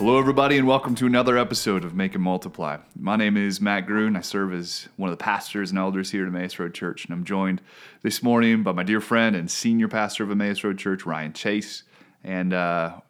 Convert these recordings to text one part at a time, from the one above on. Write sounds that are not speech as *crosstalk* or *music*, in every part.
Hello, everybody, and welcome to another episode of Make and Multiply. My name is Matt Gruen. I serve as one of the pastors and elders here at Emmaus Road Church, and I'm joined this morning by my dear friend and senior pastor of Emmaus Road Church, Ryan Chase. And uh,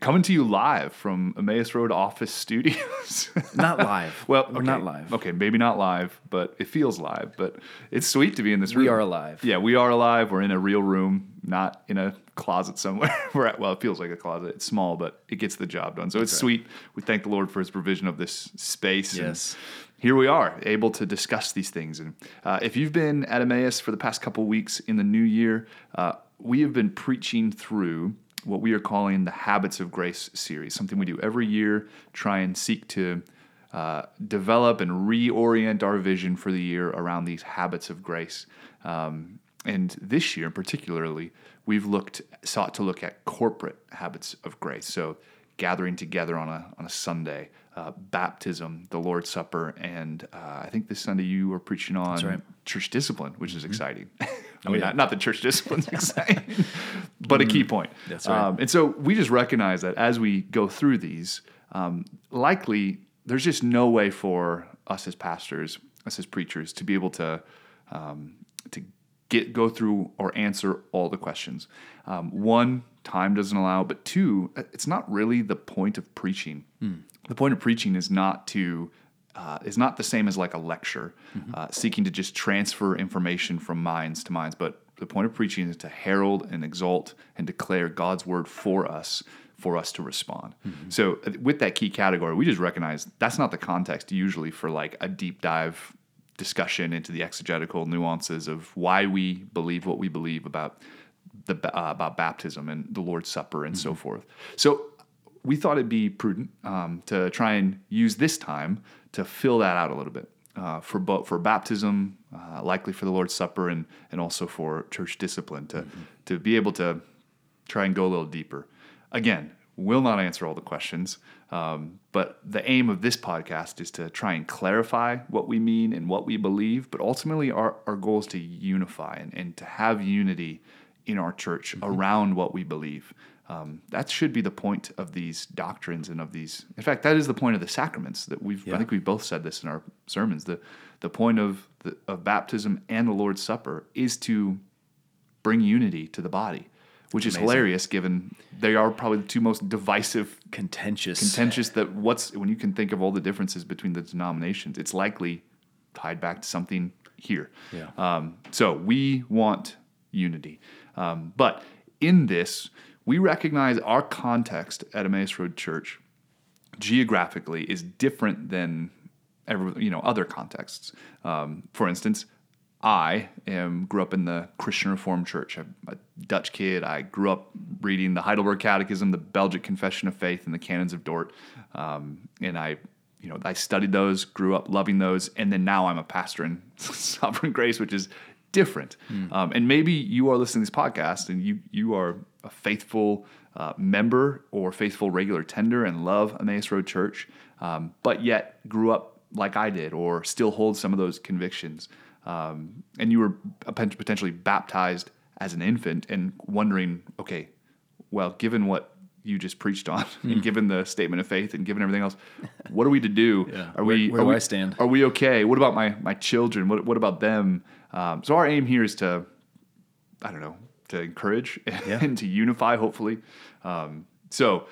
coming to you live from Emmaus Road office studios. *laughs* not live. well, okay. not live. Okay, maybe not live, but it feels live. But it's sweet to be in this room. We are alive. Yeah, we are alive. We're in a real room, not in a closet somewhere. *laughs* We're at, well, it feels like a closet. It's small, but it gets the job done. So it's sweet. We thank the Lord for His provision of this space. and Yes. here we are, able to discuss these things. And uh, if you've been at Emmaus for the past couple weeks in the new year, uh, we have been preaching through what we are calling the Habits of Grace series, something we do every year, try and seek to uh, develop and reorient our vision for the year around these habits of grace. Um, and this year, particularly, we've looked sought to look at corporate habits of grace. So gathering together on a on a Sunday, uh, baptism, the Lord's Supper, and uh, I think this Sunday you were preaching on right. Mm-hmm. church discipline, which is exciting. *laughs* I Oh, mean, yeah. not, not that church discipline's *laughs* exciting, but a key point. Mm-hmm. That's right. Um, and so we just recognize that as we go through these, um, likely there's just no way for us as pastors, us as preachers, to be able to um, to get go through or answer all the questions. Um, one, time doesn't allow, but two, it's not really the point of preaching. The point of preaching is not to uh, is not the same as like a lecture, uh, seeking to just transfer information from minds to minds. But the point of preaching is to herald and exalt and declare God's word for us, for us to respond. So, uh, with that key category, we just recognize that's not the context usually for like a deep dive discussion into the exegetical nuances of why we believe what we believe about the uh, about baptism and the Lord's Supper and so forth. So we thought it'd be prudent um, to try and use this time to fill that out a little bit uh, for both for baptism, uh, likely for the Lord's Supper, and and also for church discipline to to be able to try and go a little deeper. Again, will not answer all the questions, um, but the aim of this podcast is to try and clarify what we mean and what we believe. But ultimately, our, our goal is to unify and, and to have unity in our church around what we believe. Um, that should be the point of these doctrines and of these. In fact, that is the point of the sacraments that we've. I think we both said this in our sermons. The the point of the, of baptism and the Lord's Supper is to bring unity to the body, which is hilarious given they are probably the two most divisive, Contentious. contentious that what's when you can think of all the differences between the denominations, it's likely tied back to something here. Yeah. Um, so we want unity. Um, but in this, we recognize our context at Emmaus Road Church geographically is different than every, you know other contexts. Um, for instance, I am grew up in the Christian Reformed Church. I'm a Dutch kid. I grew up reading the Heidelberg Catechism, the Belgic Confession of Faith, and the Canons of Dort. Um, and I, you know, I studied those, grew up loving those, and then now I'm a pastor in *laughs* Sovereign Grace, which is different. Um, and maybe you are listening to this podcast and you you are a faithful uh, member or faithful regular tender and love Emmaus Road Church, um, but yet grew up like I did or still hold some of those convictions. Um, and you were potentially baptized as an infant and wondering, okay, well, given what you just preached on, *laughs* and given the statement of faith, and given everything else, what are we to do? Yeah. Are we? where are do we, I stand? Are we okay? What about my my children? What what about them? Um, so our aim here is to, I don't know, to encourage *laughs* Yeah. and to unify, hopefully. Um, so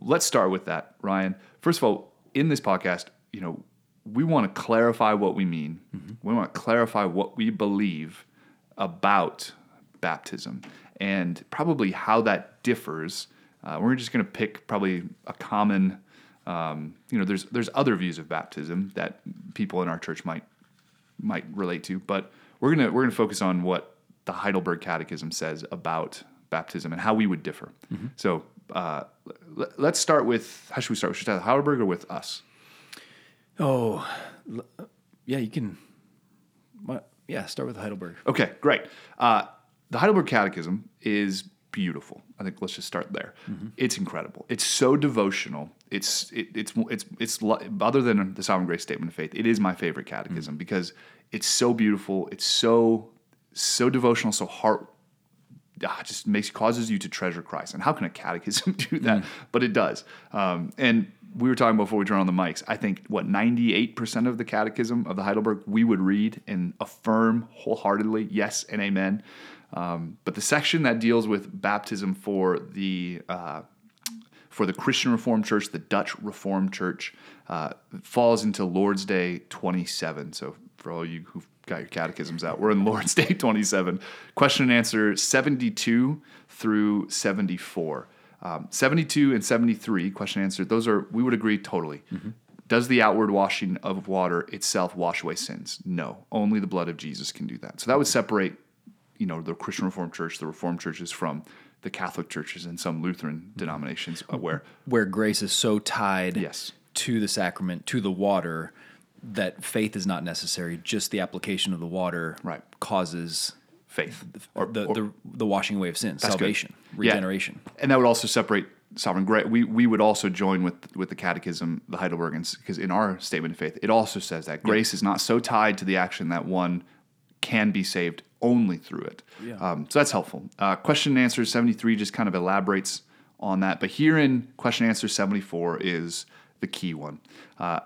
let's start with that, Ryan. First of all, in this podcast, you know, we want to clarify what we mean. We want to clarify what we believe about baptism and probably how that differs. Uh, we're just going to pick probably a common. Um, you know, there's there's other views of baptism that people in our church might might relate to, but we're gonna we're gonna focus on what the Heidelberg Catechism says about baptism and how we would differ. So uh, let, us start with how should we start? Should we start with Heidelberg or with us? Oh, yeah, you can. Yeah, start with Heidelberg. Okay, great. Uh, the Heidelberg Catechism is beautiful. I think let's just start there. Mm-hmm. It's incredible. It's so devotional. It's it, it's it's it's other than the Sovereign Grace Statement of Faith. It is my favorite catechism mm-hmm. because it's so beautiful. It's so so devotional, so heart ah, just makes causes you to treasure Christ. And how can a catechism *laughs* do that? Mm. But it does. Um, and we were talking before we turned on the mics. I think what ninety eight percent of the catechism of the Heidelberg we would read and affirm wholeheartedly, yes and amen. Um, but the section that deals with baptism for the uh, for the Christian Reformed Church, the Dutch Reformed Church, uh, falls into Lord's Day 27. So for all you who've got your catechisms out, we're in Lord's *laughs* Day 27. Question and answer 72 through 74. Um, 72 and 73, question and answer, those are, we would agree totally. Mm-hmm. Does the outward washing of water itself wash away sins? No. Only the blood of Jesus can do that. So that would separate you know the Christian Reformed Church, the Reformed churches from the Catholic churches and some Lutheran denominations, uh, where where grace is so tied yes. to the sacrament, to the water, that faith is not necessary. Just the application of the water right. causes faith or the, or, the, the washing away of sins, salvation, good. regeneration, yeah. and that would also separate sovereign grace. We we would also join with with the Catechism, the Heidelbergans, because in our statement of faith, it also says that grace is not so tied to the action that one can be saved only through it. Yeah. Um, so that's helpful. Uh, question and answer 73 just kind of elaborates on that. But here in question and answer 74 is the key one. Uh,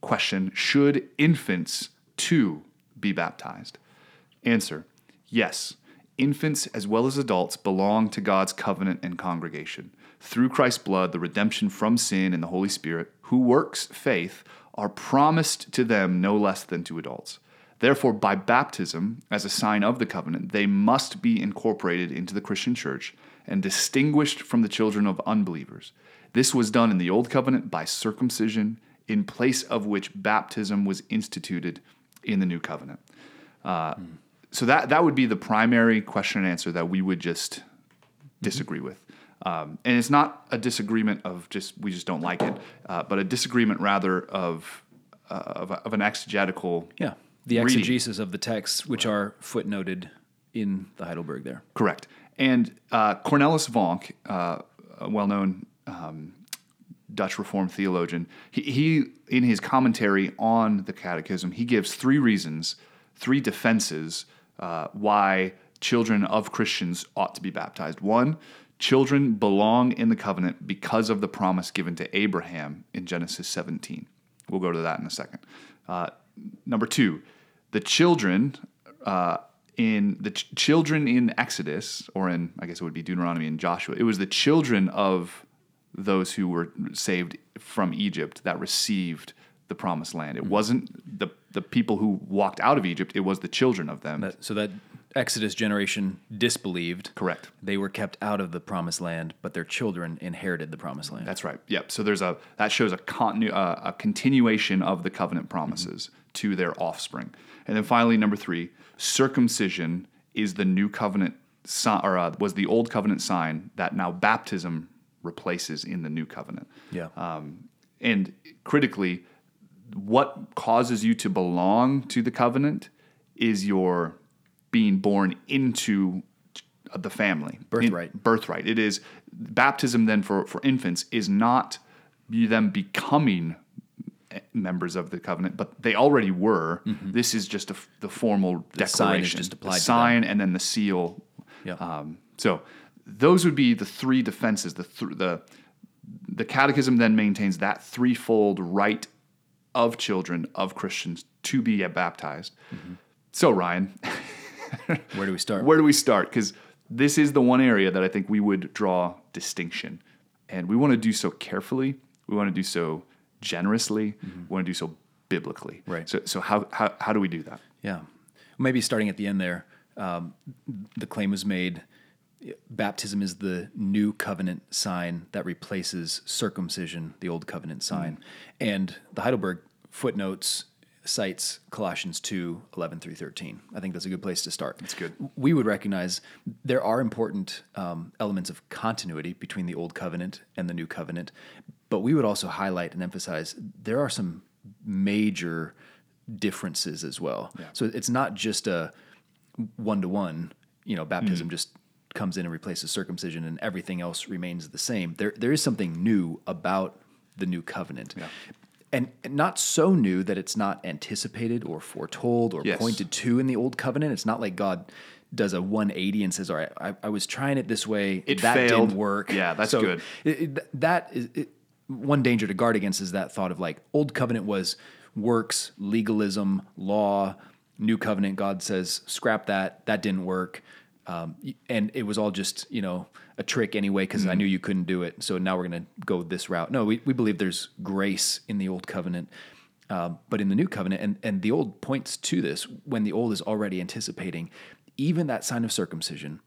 question Should infants too be baptized? Answer Yes. Infants as well as adults belong to God's covenant and congregation. Through Christ's blood, the redemption from sin and the Holy Spirit, who works faith, are promised to them no less than to adults. Therefore, by baptism, as a sign of the covenant, they must be incorporated into the Christian church and distinguished from the children of unbelievers. This was done in the Old Covenant by circumcision, in place of which baptism was instituted in the New Covenant. Uh, mm. So that that would be the primary question and answer that we would just disagree mm-hmm. with. Um, and it's not a disagreement of just we just don't like it, uh, but a disagreement rather of uh, of, of, an exegetical yeah the exegesis reading. of the texts, which are footnoted in the Heidelberg there. Correct. And uh, Cornelis Vonk, uh, a well-known um, Dutch Reformed theologian, he, he, in his commentary on the Catechism, he gives three reasons, three defenses uh, why children of Christians ought to be baptized. One, children belong in the covenant because of the promise given to Abraham in Genesis 17. We'll go to that in a second. Uh, number two, the children uh, in the ch- children in Exodus, or in I guess it would be Deuteronomy and Joshua. It was the children of those who were saved from Egypt that received the promised land. It wasn't the the people who walked out of Egypt. It was the children of them. That, so that Exodus generation disbelieved. Correct. They were kept out of the promised land, but their children inherited the promised land. That's right. Yep. So there's a that shows a continu- uh, a continuation of the covenant promises mm-hmm. to their offspring. And then finally, number three, circumcision is the new covenant sign, or uh, was the old covenant sign that now baptism replaces in the new covenant. Yeah. Um, and critically, what causes you to belong to the covenant is your being born into the family. Birthright. In, birthright. It is baptism then for, for infants is not them becoming members of the covenant, but they already were. Mm-hmm. This is just a, the formal the declaration. Sign is just applied the sign and then the seal. Yeah. Um, so those would be the three defenses. The th- the the catechism then maintains that threefold right of children of Christians to be baptized. Mm-hmm. So Ryan, *laughs* where do we start? Where do we start? Because this is the one area that I think we would draw distinction, and we want to do so carefully. We want to do so generously. Mm-hmm. We want to do so biblically. Right. So, so how, how, how do we do that? Yeah. Maybe starting at the end there, um, the claim was made baptism is the new covenant sign that replaces circumcision, the old covenant sign. Mm-hmm. And the Heidelberg footnotes cites Colossians 2 11 through 13. I think that's a good place to start. That's good. We would recognize there are important um, elements of continuity between the Old Covenant and the New Covenant, but we would also highlight and emphasize there are some major differences as well. Yeah. So it's not just a one to one, you know, baptism Mm. just comes in and replaces circumcision and everything else remains the same. There there is something new about the new covenant. Yeah. And not so new that it's not anticipated or foretold or Yes. pointed to in the old covenant. It's not like God does a 180 and says, "All right, I, I was trying it this way. It that failed. didn't work." Yeah, that's So good. it- it- that is it, one danger to guard against is that thought of like old covenant was works, legalism, law. New covenant, God says, scrap that. That didn't work, um, and it was all just you know a trick anyway because Mm-hmm. I knew you couldn't do it. So now we're going to go this route. No, we, we believe there's grace in the old covenant. Um, but in the new covenant, and, and the old points to this, when the old is already anticipating, even that sign of circumcision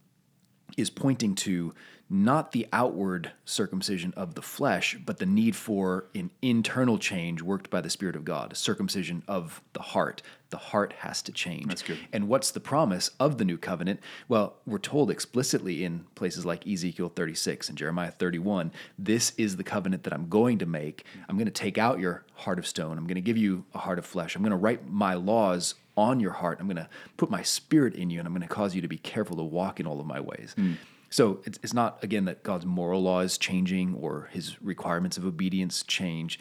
is pointing to not the outward circumcision of the flesh, but the need for an internal change worked by the Spirit of God, circumcision of the heart. The heart has to change. That's good. And what's the promise of the new covenant? Well, we're told explicitly in places like Ezekiel 36 and Jeremiah 31 this is the covenant that I'm going to make. I'm going to take out your heart of stone. I'm going to give you a heart of flesh. I'm going to write my laws on your heart. I'm going to put my spirit in you, and I'm going to cause you to be careful to walk in all of my ways. Hmm. So it's, it's not, again, that God's moral law is changing or his requirements of obedience change.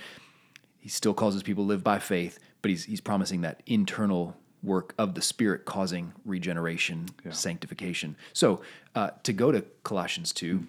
He still calls his people to live by faith, but he's, he's promising that internal work of the Spirit causing regeneration, sanctification. So uh, to go to Colossians 2,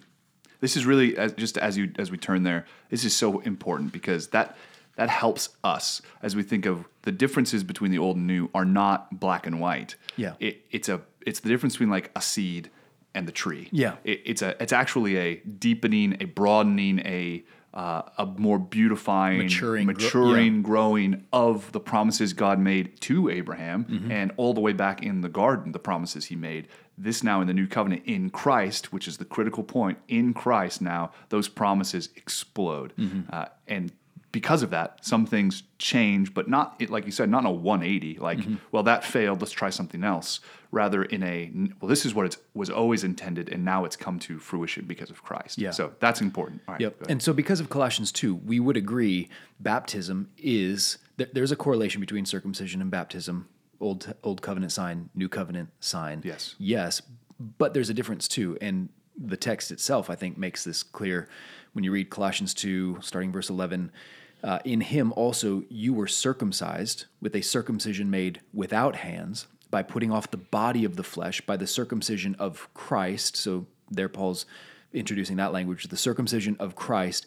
This is really as, just as you as we turn there. This is so important because that that helps us as we think of the differences between the old and new are not black and white. Yeah. it, it's a it's the difference between like a seed and the tree. Yeah. it, it's a it's actually a deepening, a broadening, a uh, a more beautifying, Maturing, gro- maturing, growing of the promises God made to Abraham Mm-hmm. and all the way back in the garden, the promises he made. This now in the new covenant in Christ, which is the critical point, in Christ now, those promises explode. Mm-hmm. Uh, and because of that, some things change, but not, like you said, not in a 180, like, Mm-hmm. well, that failed, let's try something else. Rather, in a, well, this is what it was always intended, and now it's come to fruition because of Christ. Yeah. So that's important. Right, Yep. And so, because of Colossians 2, we would agree baptism is, there's a correlation between circumcision and baptism, old, old covenant sign, new covenant sign. Yes. Yes. But there's a difference too. And the text itself, I think, makes this clear when you read Colossians 2, starting verse 11. Uh, in him also you were circumcised with a circumcision made without hands by putting off the body of the flesh by the circumcision of Christ. So there Paul's introducing that language, the circumcision of Christ.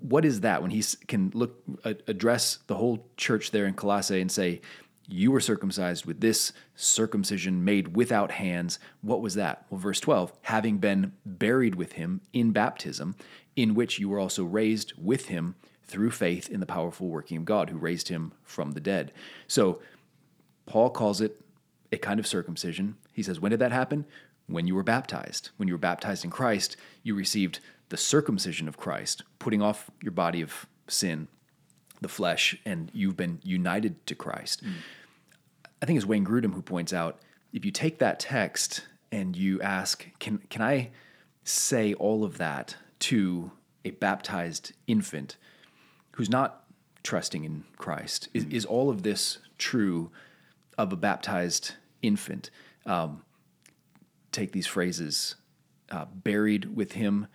What is that when he can look address the whole church there in Colossae and say, "You were circumcised with this circumcision made without hands." What was that? Well, verse 12, having been buried with him in baptism, in which you were also raised with him through faith in the powerful working of God who raised him from the dead. So Paul calls it a kind of circumcision. He says, When did that happen? When you were baptized. When you were baptized in Christ, you received the circumcision of Christ, putting off your body of sin, the flesh, and you've been united to Christ. Mm. I think it's Wayne Grudem who points out if you take that text and you ask, Can, can I say all of that to a baptized infant who's not trusting in Christ? Is, is all of this true of a baptized infant? Um, take these phrases uh, buried with him,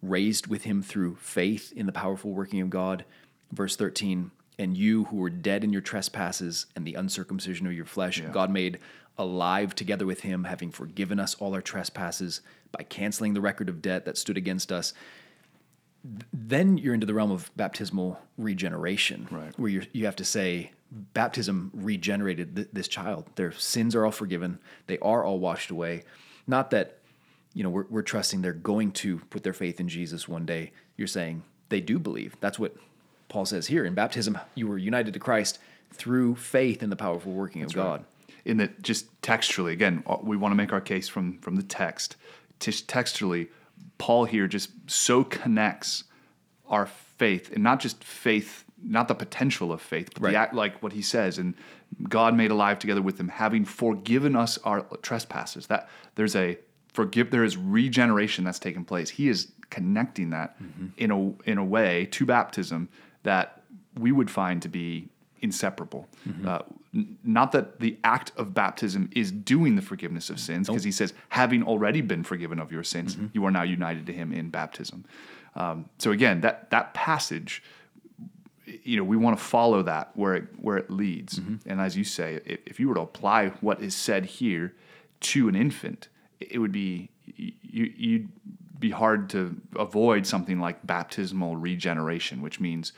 raised with him through faith in the powerful working of God. Verse 13, and you who were dead in your trespasses and the uncircumcision of your flesh, God made alive together with him, having forgiven us all our trespasses by canceling the record of debt that stood against us then you're into the realm of baptismal regeneration, Right. where you you have to say baptism regenerated th- this child. Their sins are all forgiven. They are all washed away. Not that you know we're, we're trusting they're going to put their faith in Jesus one day. You're saying they do believe. That's what Paul says here in baptism. You were united to Christ through faith in the powerful working of God. in that just textually again we want to make our case from from the text Just textually paul here just so connects our faith and not just faith not the potential of faith, but Right. the act, like what he says, and God made alive together with him, having forgiven us our trespasses. That there's a forgive. There is regeneration that's taken place. He is connecting that in a in a way to baptism that we would find to be inseparable. Uh, n- not that the act of baptism is doing the forgiveness of sins, because he says, having already been forgiven of your sins, you are now united to him in baptism. Um, so again, that that passage, you know, we want to follow that where it where it leads. And as you say, if, if you were to apply what is said here to an infant, it would be you you'd be hard to avoid something like baptismal regeneration, which means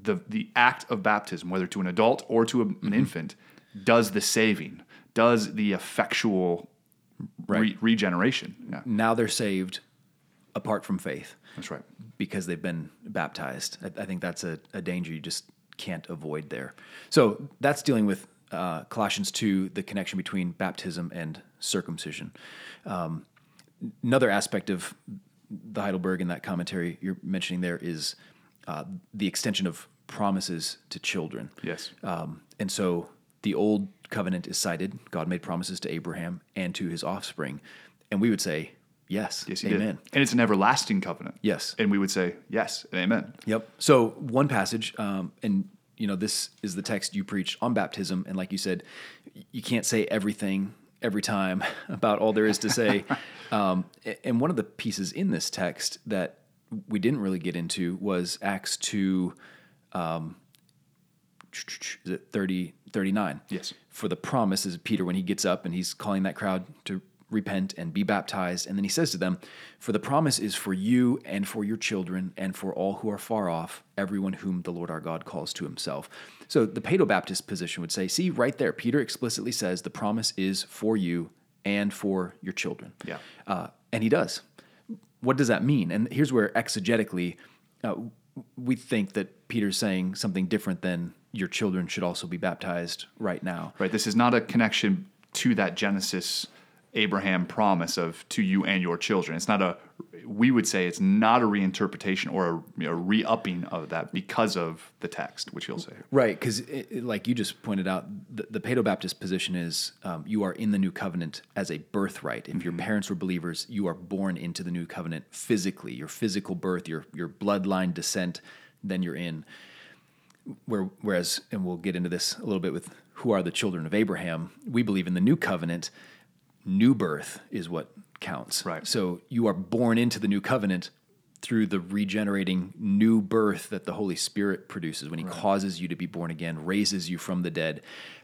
the the act of baptism, whether to an adult or to a, an infant, does the saving, does the effectual re- regeneration. Yeah, Now they're saved apart from faith that's right. because they've been baptized. I, I think that's a, a danger you just can't avoid there. So that's dealing with uh, Colossians 2, the connection between baptism and circumcision. Um, another aspect of the Heidelberg in that commentary you're mentioning there is uh, the extension of promises to children. Yes. Um, and so the old covenant is cited. God made promises to Abraham and to his offspring. And we would say, yes, Yes, he amen. did. And it's an everlasting covenant. Yes. And we would say, yes, and amen. Yep. So one passage, um, and you know, this is the text you preach on baptism, and like you said, you can't say everything every time *laughs* about all there is to say. *laughs* um, and one of the pieces in this text that we didn't really get into was Acts two. Um, is it 30, 39? Yes. For the promise is Peter when he gets up and he's calling that crowd to repent and be baptized. And then he says to them, For the promise is for you and for your children and for all who are far off, everyone whom the Lord our God calls to himself. So the Paedo Baptist position would say, See, right there, Peter explicitly says the promise is for you and for your children. Yeah. Uh, and he does. What does that mean? And here's where exegetically uh, we think that Peter's saying something different than your children should also be baptized right now. Right. This is not a connection to that Genesis Abraham promise of to you and your children. It's not a we would say it's not a reinterpretation or a you know, re-upping of that because of the text, which you'll say. Right, because like you just pointed out, the, the Paedo Baptist position is um, you are in the new covenant as a birthright. If your parents were believers, you are born into the new covenant physically, your physical birth, your your bloodline descent, then you're in. Where, whereas, and we'll get into this a little bit with who are the children of Abraham. We believe in the new covenant. New birth is what counts. Right. So you are born into the new covenant through the regenerating new birth that the Holy Spirit produces when He causes you to be born again, raises you from the dead.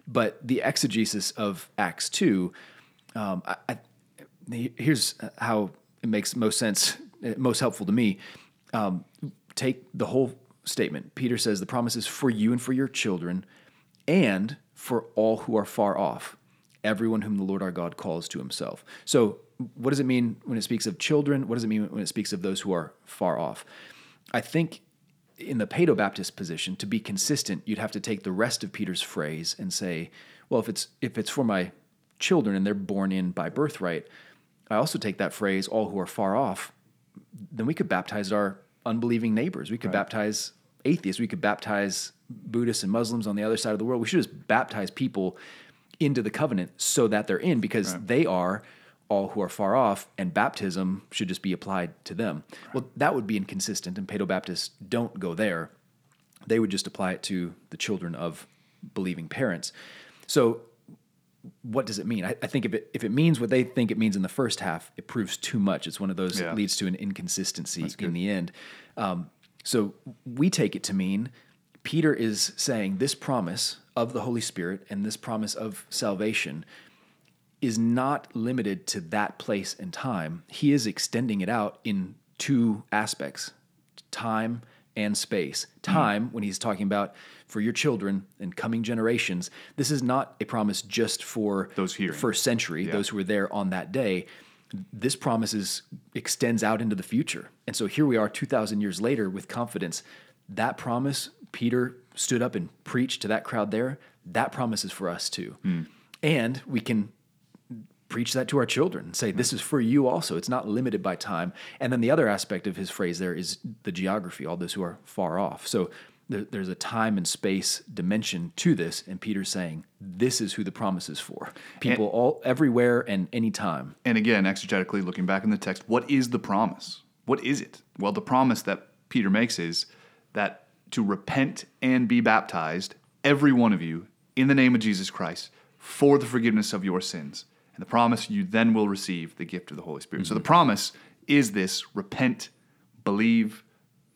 But the exegesis of Acts 2, um, I, I, here's how it makes most sense, uh, most helpful to me. Um, take the whole statement. Peter says, The promise is for you and for your children and for all who are far off, everyone whom the Lord our God calls to himself. So, what does it mean when it speaks of children? What does it mean when it speaks of those who are far off? I think in the Paedo Baptist position, to be consistent, you'd have to take the rest of Peter's phrase and say, well, if it's if it's for my children and they're born in by birthright, I also take that phrase, all who are far off, then we could baptize our unbelieving neighbors. We could baptize atheists. We could baptize Buddhists and Muslims on the other side of the world. We should just baptize people into the covenant so that they're in because they are all who are far off, and baptism should just be applied to them. Well, that would be inconsistent, and Paedo Baptists don't go there. They would just apply it to the children of believing parents. So, what does it mean? I, I think if it if it means what they think it means in the first half, it proves too much. It's one of those Yeah. that leads to an inconsistency in the end. Um, so we take it to mean Peter is saying this promise of the Holy Spirit and this promise of salvation is not limited to that place and time. He is extending it out in two aspects time and space. Time, when he's talking about for your children and coming generations, this is not a promise just for Those here, first century, those who were there on that day. This promise is, extends out into the future. And so here we are 2,000 years later with confidence. That promise, Peter stood up and preached to that crowd there. That promise is for us too. Hmm. And we can preach that to our children and say, hmm. this is for you also. It's not limited by time. And then the other aspect of his phrase there is the geography, all those who are far off. So there, there's a time and space dimension to this, and Peter's saying this is who the promise is for. People all everywhere and anytime. And again, exegetically looking back in the text, what is the promise? What is it? Well, the promise that Peter makes is that to repent and be baptized, every one of you, in the name of Jesus Christ, for the forgiveness of your sins. And the promise you then will receive the gift of the Holy Spirit. So the mm-hmm. promise is this repent, believe,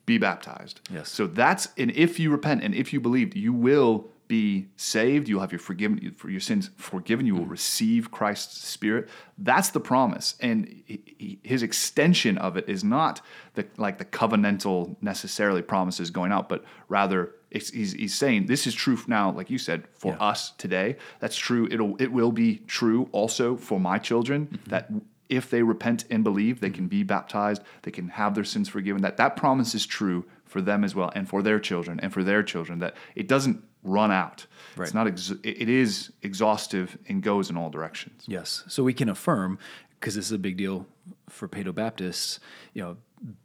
be baptized. Yes. So that's and if you repent and if you believe, you will be saved. You'll have your forgiven for your sins forgiven. You will mm. receive Christ's Spirit. That's the promise, and he- his extension of it is not the like the covenantal necessarily promises going out, but rather it's, he's, he's saying this is true now, like you said, for Yeah. us today. That's true. It'll it will be true also for my children mm-hmm. that if they repent and believe, they mm. can be baptized, they can have their sins forgiven. That that promise is true for them as well, and for their children, and for their children. That it doesn't run out. Right. It's not. Ex- it is exhaustive and goes in all directions. Yes. So we can affirm, because this is a big deal for Paedo Baptists, you know,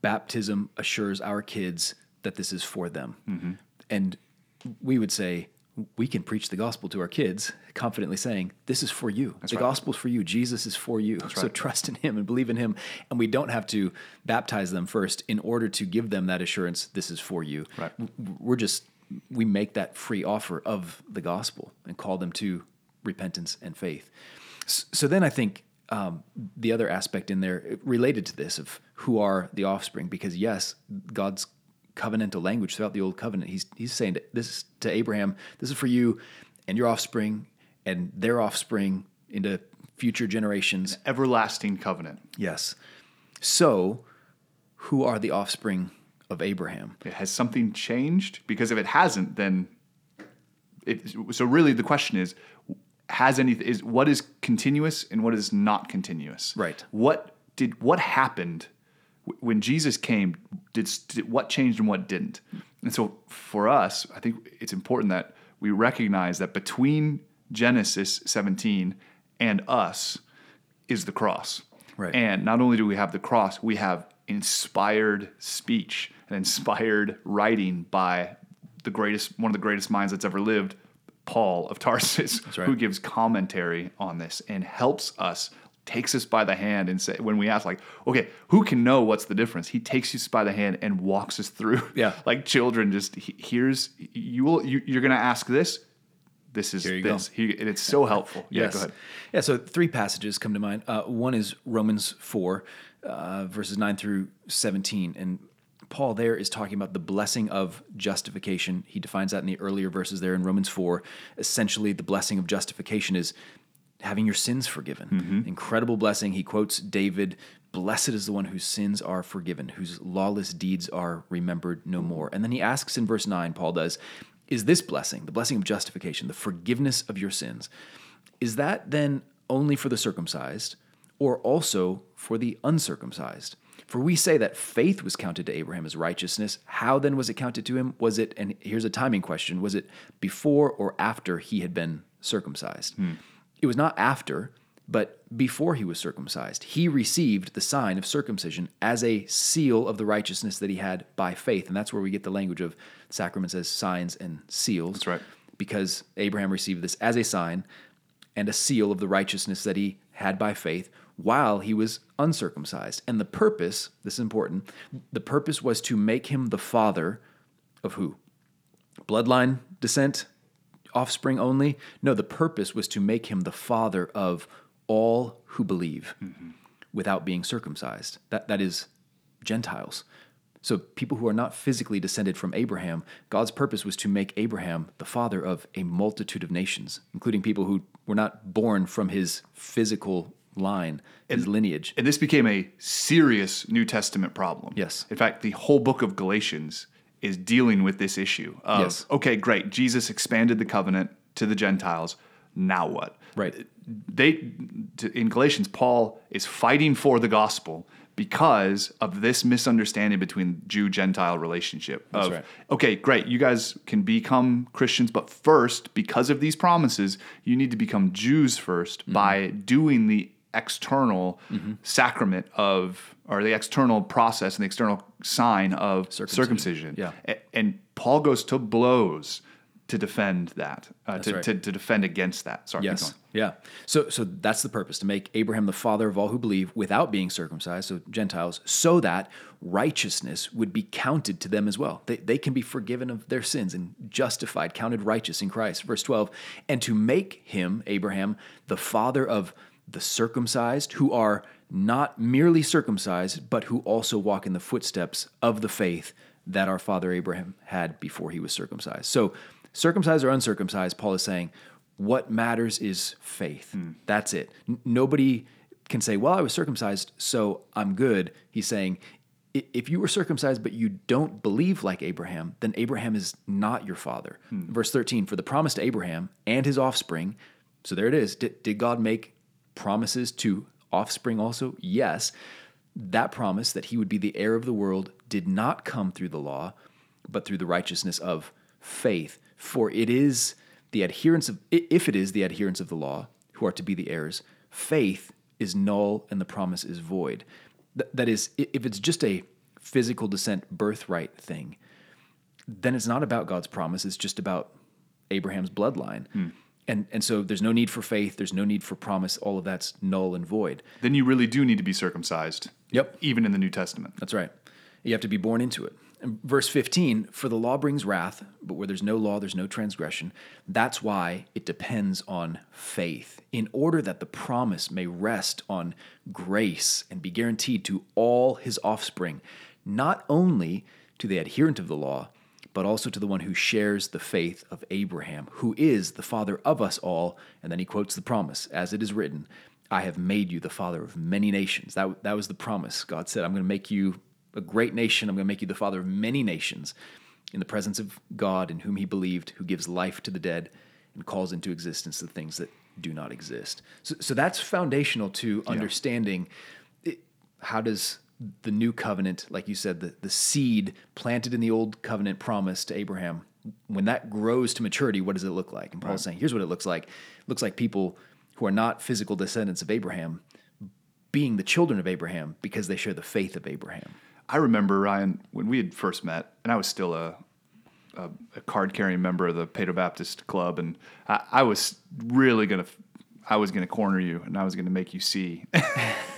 baptism assures our kids that this is for them. Mm-hmm. And we would say, we can preach the gospel to our kids, confidently saying, This is for you. the right. gospel is for you. Jesus is for you. So trust in him and believe in him. And we don't have to baptize them first in order to give them that assurance, this is for you. Right. We're just, we make that free offer of the gospel and call them to repentance and faith. So then I think um, the other aspect in there related to this of who are the offspring, because yes, God's covenantal language throughout the old covenant, he's, he's saying to, this is to Abraham, this is for you and your offspring and their offspring into future generations. Everlasting covenant. Yes. So who are the offspring of Abraham? It has something changed because if it hasn't, then it. So really, the question is, has anything is what is continuous and what is not continuous? Right. What did what happened when Jesus came? Did, did what changed and what didn't? And so for us, I think it's important that we recognize that between Genesis 17 and us is the cross. Right. And not only do we have the cross, we have inspired speech and inspired writing by the greatest, one of the greatest minds that's ever lived, Paul of Tarsus, right. who gives commentary on this and helps us, takes us by the hand and say, when we ask, like, okay, who can know what's the difference? He takes us by the hand and walks us through. Yeah. *laughs* like children, just here's you will you, you're going to ask this. This is this. And it's so helpful. Yeah, Yes. go ahead. Yeah, so three passages come to mind. Uh, one is Romans 4, uh, verses 9 through 17. And Paul there is talking about the blessing of justification. He defines that in the earlier verses there in Romans 4. Essentially, the blessing of justification is having your sins forgiven. Mm-hmm. Incredible blessing. He quotes David Blessed is the one whose sins are forgiven, whose lawless deeds are remembered no more. And then he asks in verse 9, Paul does, Is this blessing, the blessing of justification, the forgiveness of your sins, is that then only for the circumcised or also for the uncircumcised? For we say that faith was counted to Abraham as righteousness. How then was it counted to him? Was it, and here's a timing question, was it before or after he had been circumcised? Hmm. It was not after, but before he was circumcised. He received the sign of circumcision as a seal of the righteousness that he had by faith. And that's where we get the language of sacraments as signs and seals. That's right. Because Abraham received this as a sign and a seal of the righteousness that he had by faith while he was uncircumcised. And the purpose, this is important, the purpose was to make him the father of who? Bloodline descent, offspring only? No, the purpose was to make him the father of all who believe mm-hmm. without being circumcised. That, that is Gentiles. So, people who are not physically descended from Abraham, God's purpose was to make Abraham the father of a multitude of nations, including people who were not born from his physical line, his lineage. And this became a serious New Testament problem. Yes. In fact, the whole book of Galatians is dealing with this issue of Yes. okay, great, Jesus expanded the covenant to the Gentiles. Now what? Right. They in Galatians, Paul is fighting for the gospel because of this misunderstanding between Jew Gentile relationship. of right. okay, great, you guys can become Christians, but first, because of these promises, you need to become Jews 1st Mm-hmm. by doing the external sacrament of, or the external process and the external sign of circumcision. Yeah. A- And Paul goes to blows to defend that, uh, to, right. to, to defend against that. Sorry, Yes. Yeah. So so that's the purpose to make Abraham the father of all who believe without being circumcised, so Gentiles, so that righteousness would be counted to them as well. They, they can be forgiven of their sins and justified, counted righteous in Christ. Verse 12, and to make him, Abraham, the father of the circumcised who are not merely circumcised, but who also walk in the footsteps of the faith that our father Abraham had before he was circumcised. So, circumcised or uncircumcised, Paul is saying, what matters is faith. Hmm. That's it. N- nobody can say, well, I was circumcised, so I'm good. He's saying, "I- if you were circumcised but you don't believe like Abraham, then Abraham is not your father. Hmm. Verse 13, for the promise to Abraham and his offspring, so there it is. Did, did God make promises to offspring also? Yes. That promise that he would be the heir of the world did not come through the law, but through the righteousness of faith. For it is the adherents of, if it is the adherents of the law who are to be the heirs, faith is null and the promise is void. Th- that is, if it's just a physical descent birthright thing, then it's not about God's promise. It's just about Abraham's bloodline. Hmm. And, and so there's no need for faith. There's no need for promise. All of that's null and void. Then you really do need to be circumcised. Yep. Even in the New Testament. That's right. You have to be born into it. And verse 15, for the law brings wrath, but where there's no law, there's no transgression. That's why it depends on faith, in order that the promise may rest on grace and be guaranteed to all his offspring, not only to the adherent of the law, but also to the one who shares the faith of Abraham, who is the father of us all. And then he quotes the promise, as it is written, I have made you the father of many nations. That, that was the promise. God said, I'm going to make you a great nation. I'm going to make you the father of many nations in the presence of God in whom he believed, who gives life to the dead and calls into existence the things that do not exist. So, so that's foundational to understanding it, how does the new covenant, like you said, the, the seed planted in the old covenant promise to Abraham, when that grows to maturity, what does it look like? And Paul's saying, here's what it looks like. It looks like people who are not physical descendants of Abraham being the children of Abraham because they share the faith of Abraham. I remember Ryan when we had first met, and I was still a a, a card carrying member of the Paedo Baptist Club, and I, I was really gonna I was gonna corner you, and I was gonna make you see.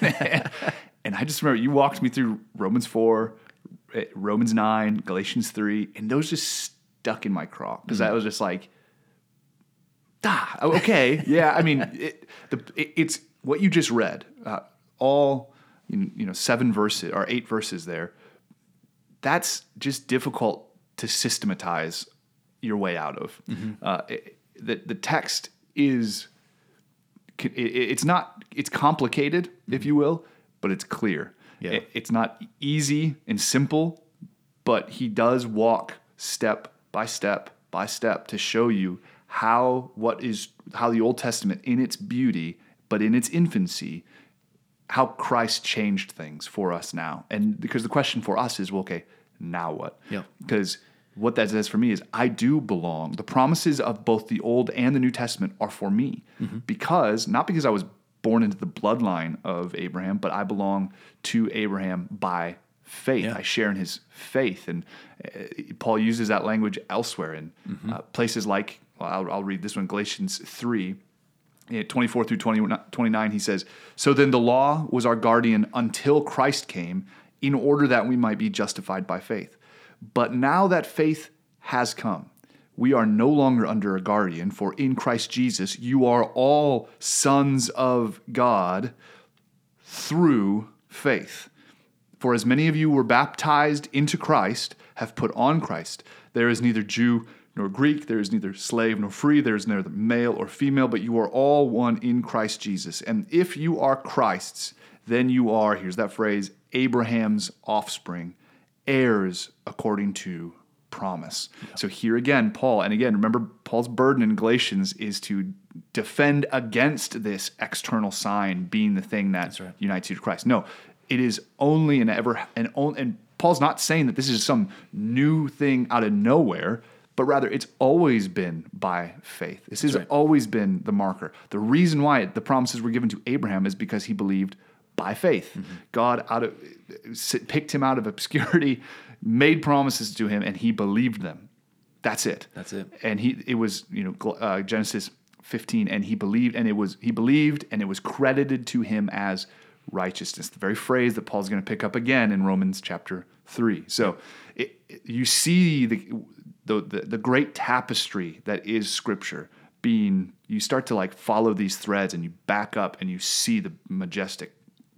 and *laughs* I just remember you walked me through Romans four, eh, Romans nine, Galatians three, and those just stuck in my craw because I was just like. Ah, okay, yeah. I mean, *laughs* it, the, it, it's what you just read. Uh, all you know, seven verses or eight verses there. That's just difficult to systematize your way out of. Uh, it- the the text is it, it's not it's complicated, if you will, but it's clear. Yeah. It- it's not easy and simple, but he does walk step by step by step to show you how what is how the Old Testament in its beauty, but in its infancy, how Christ changed things for us now. And because the question for us is, well, okay, now what? Yeah. Because what that says for me is I do belong. The promises of both the Old and the New Testament are for me. Mm-hmm. Because not because I was born into the bloodline of Abraham, but I belong to Abraham by faith. Yeah. I share in his faith. And uh, Paul uses that language elsewhere in uh, places like, well, I'll, I'll read this one, Galatians 3. 24 through 20, 29, he says, So then the law was our guardian until Christ came, in order that we might be justified by faith. But now that faith has come, we are no longer under a guardian, for in Christ Jesus you are all sons of God through faith. For as many of you were baptized into Christ have put on Christ. There is neither Jew nor Greek, there is neither slave nor free, there is neither male or female, but you are all one in Christ Jesus. And if you are Christ's, then you are, here's that phrase, Abraham's offspring, heirs according to promise. So here again, Paul, and again, remember Paul's burden in Galatians is to defend against this external sign being the thing that right. unites you to Christ. No, it is only and ever and on, and Paul's not saying that this is some new thing out of nowhere, but rather it's always been by faith. This has right. always been the marker. The reason why the promises were given to Abraham is because he believed by faith. Mm-hmm. God out of picked him out of obscurity, made promises to him, and he believed them. That's it. That's it. And he, it was, you know, uh, Genesis 15, and he believed, and it was, he believed, and it was credited to him as righteousness. The very phrase that Paul's going to pick up again in Romans chapter 3. So it, it- you see the, the, the, the great tapestry that is Scripture being, you start to like follow these threads and you back up and you see the majestic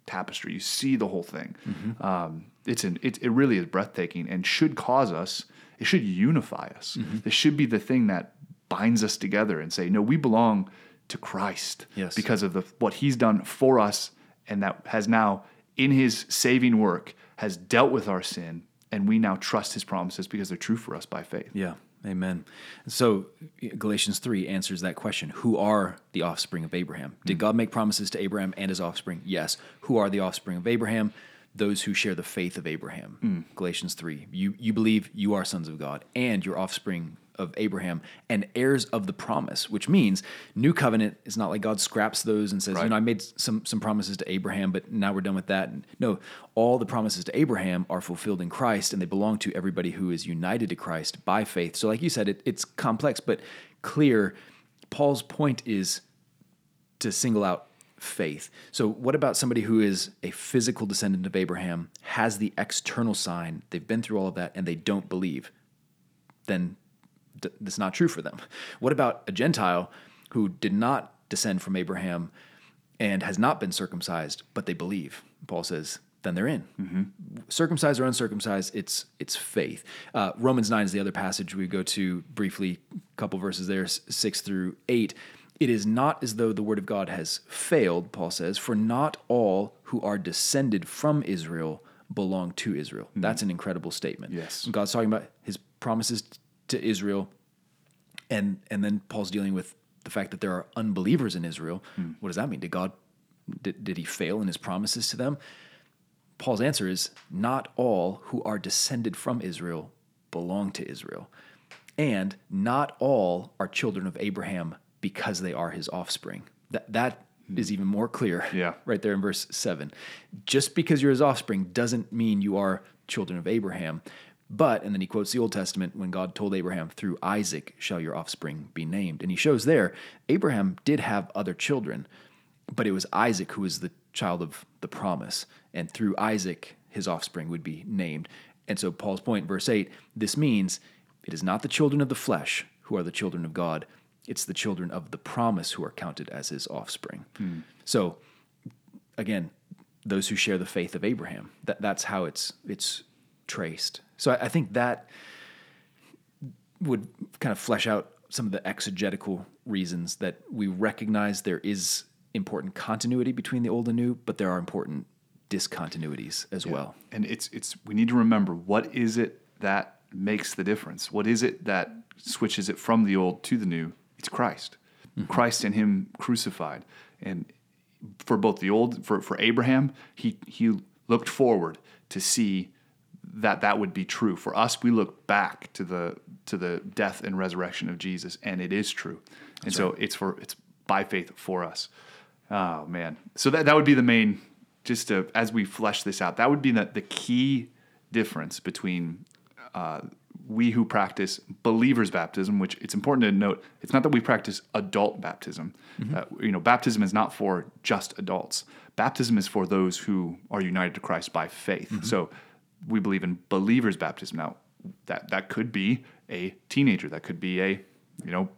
tapestry. You see the whole thing. Um, it's an it, it really is breathtaking and should cause us. It should unify us. This should be the thing that binds us together and say, no, we belong to Christ Yes. because of the what He's done for us, and that has now in His saving work has dealt with our sin, and we now trust His promises because they're true for us by faith. Yeah. Amen. So Galatians 3 answers that question. Who are the offspring of Abraham? Did hmm. God make promises to Abraham and his offspring? Yes. Who are the offspring of Abraham? Those who share the faith of Abraham. Hmm. Galatians 3. You you believe you are sons of God and your offspring of Abraham and heirs of the promise, which means new covenant is not like God scraps those and says, Right. you know, I made some some promises to Abraham, but now we're done with that. No, all the promises to Abraham are fulfilled in Christ, and they belong to everybody who is united to Christ by faith. So, like you said, it, it's complex but clear. Paul's point is to single out faith. So, what about somebody who is a physical descendant of Abraham, has the external sign, they've been through all of that, and they don't believe? Then that's not true for them. What about a Gentile who did not descend from Abraham and has not been circumcised, but they believe? Paul says, then they're in. Circumcised or uncircumcised, it's it's faith. Uh, Romans nine is the other passage we go to briefly. A couple verses there, six through eight. It is not as though the word of God has failed, Paul says, for not all who are descended from Israel belong to Israel. That's an incredible statement. Yes. God's talking about his promises to Israel, and and then Paul's dealing with the fact that there are unbelievers in Israel. Hmm. What does that mean? Did God did, did he fail in his promises to them? Paul's answer is not all who are descended from Israel belong to Israel. And not all are children of Abraham because they are his offspring. That that hmm. is even more clear. Yeah. *laughs* Right there in verse 7. Just because you're his offspring doesn't mean you are children of Abraham. But, and then he quotes the Old Testament when God told Abraham, through Isaac shall your offspring be named. And he shows there, Abraham did have other children, but it was Isaac who was the child of the promise. And through Isaac, his offspring would be named. And so, Paul's point, verse 8, this means it is not the children of the flesh who are the children of God, it's the children of the promise who are counted as his offspring. Hmm. So, again, those who share the faith of Abraham, that, that's how it's, it's traced. So, I, I think that would kind of flesh out some of the exegetical reasons that we recognize there is important continuity between the old and new, but there are important discontinuities as well. And it's it's we need to remember what is it that makes the difference? What is it that switches it from the old to the new? It's Christ. Mm-hmm. Christ and him crucified. And for both the old for, for Abraham, he he looked forward to see that that would be true. For us, we look back to the to the death and resurrection of Jesus, and it is true. and so it's for it's by faith for us. Oh man. So that that would be the main just to, as we flesh this out, that would be the, the key difference between uh, we who practice believers baptism, which it's important to note, it's not that we practice adult baptism. Uh, you know, baptism is not for just adults. Baptism is for those who are united to Christ by faith. So we believe in believers baptism. Now, that that could be a teenager, that could be a you know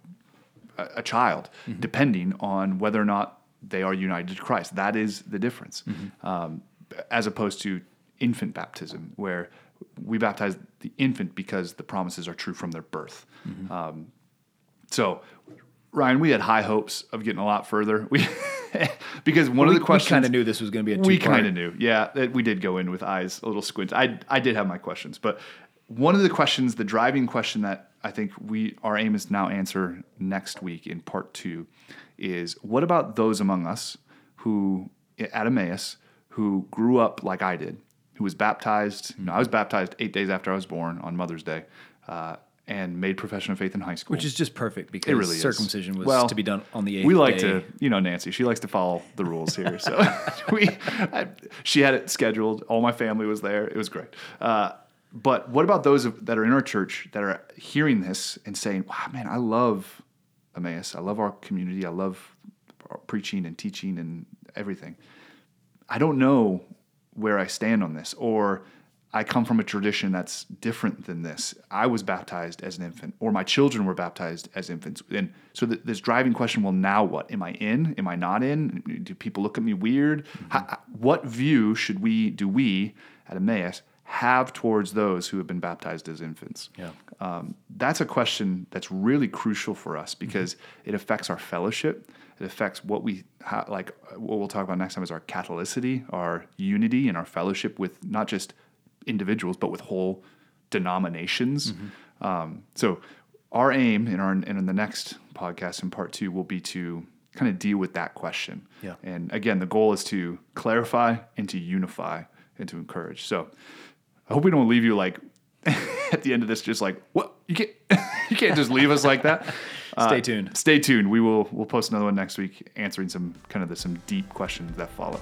a, a child, depending on whether or not they are united to Christ. That is the difference, um, as opposed to infant baptism, where we baptize the infant because the promises are true from their birth. Um, so, Ryan, we had high hopes of getting a lot further. *laughs* We *laughs* because one of we, the questions we kind of knew this was going to be a two we kind of knew, yeah. That we did go in with eyes a little squint. I I did have my questions, but one of the questions, the driving question that I think we our aim is to now answer next week in part two, is what about those among us who at Emmaus who grew up like I did, who was baptized. You know, I was baptized eight days after I was born on Mother's Day, uh, and made profession of faith in high school. which is just perfect because really is. circumcision was Well, to be done on the eighth we like day. to, you know, Nancy. She likes to follow the rules here. So *laughs* we, I, she had it scheduled. All my family was there. It was great. Uh, But what about those of- that are in our church that are hearing this and saying, "Wow, man, I love Emmaus. I love our community. I love our preaching and teaching and everything. I don't know where I stand on this, or I come from a tradition that's different than this. I was baptized as an infant, or my children were baptized as infants. And so th- this driving question well, now what? Am I in? Am I not in? Do people look at me weird? How, what view should we, do we at Emmaus, have towards those who have been baptized as infants? Yeah. Um, that's a question that's really crucial for us because it affects our fellowship. It affects what we ha- like. What we'll talk about next time is our catholicity, our unity, and our fellowship with not just individuals but with whole denominations. Um, so, our aim in our and in the next podcast in part two will be to kind of deal with that question. Yeah. And again, the goal is to clarify and to unify and to encourage. So, I hope we don't leave you like *laughs* at the end of this, just like what you can't *laughs* you can't just leave us like that. *laughs* Stay tuned. Stay tuned. We will we'll post another one next week, answering some kind of the, some deep questions that follow.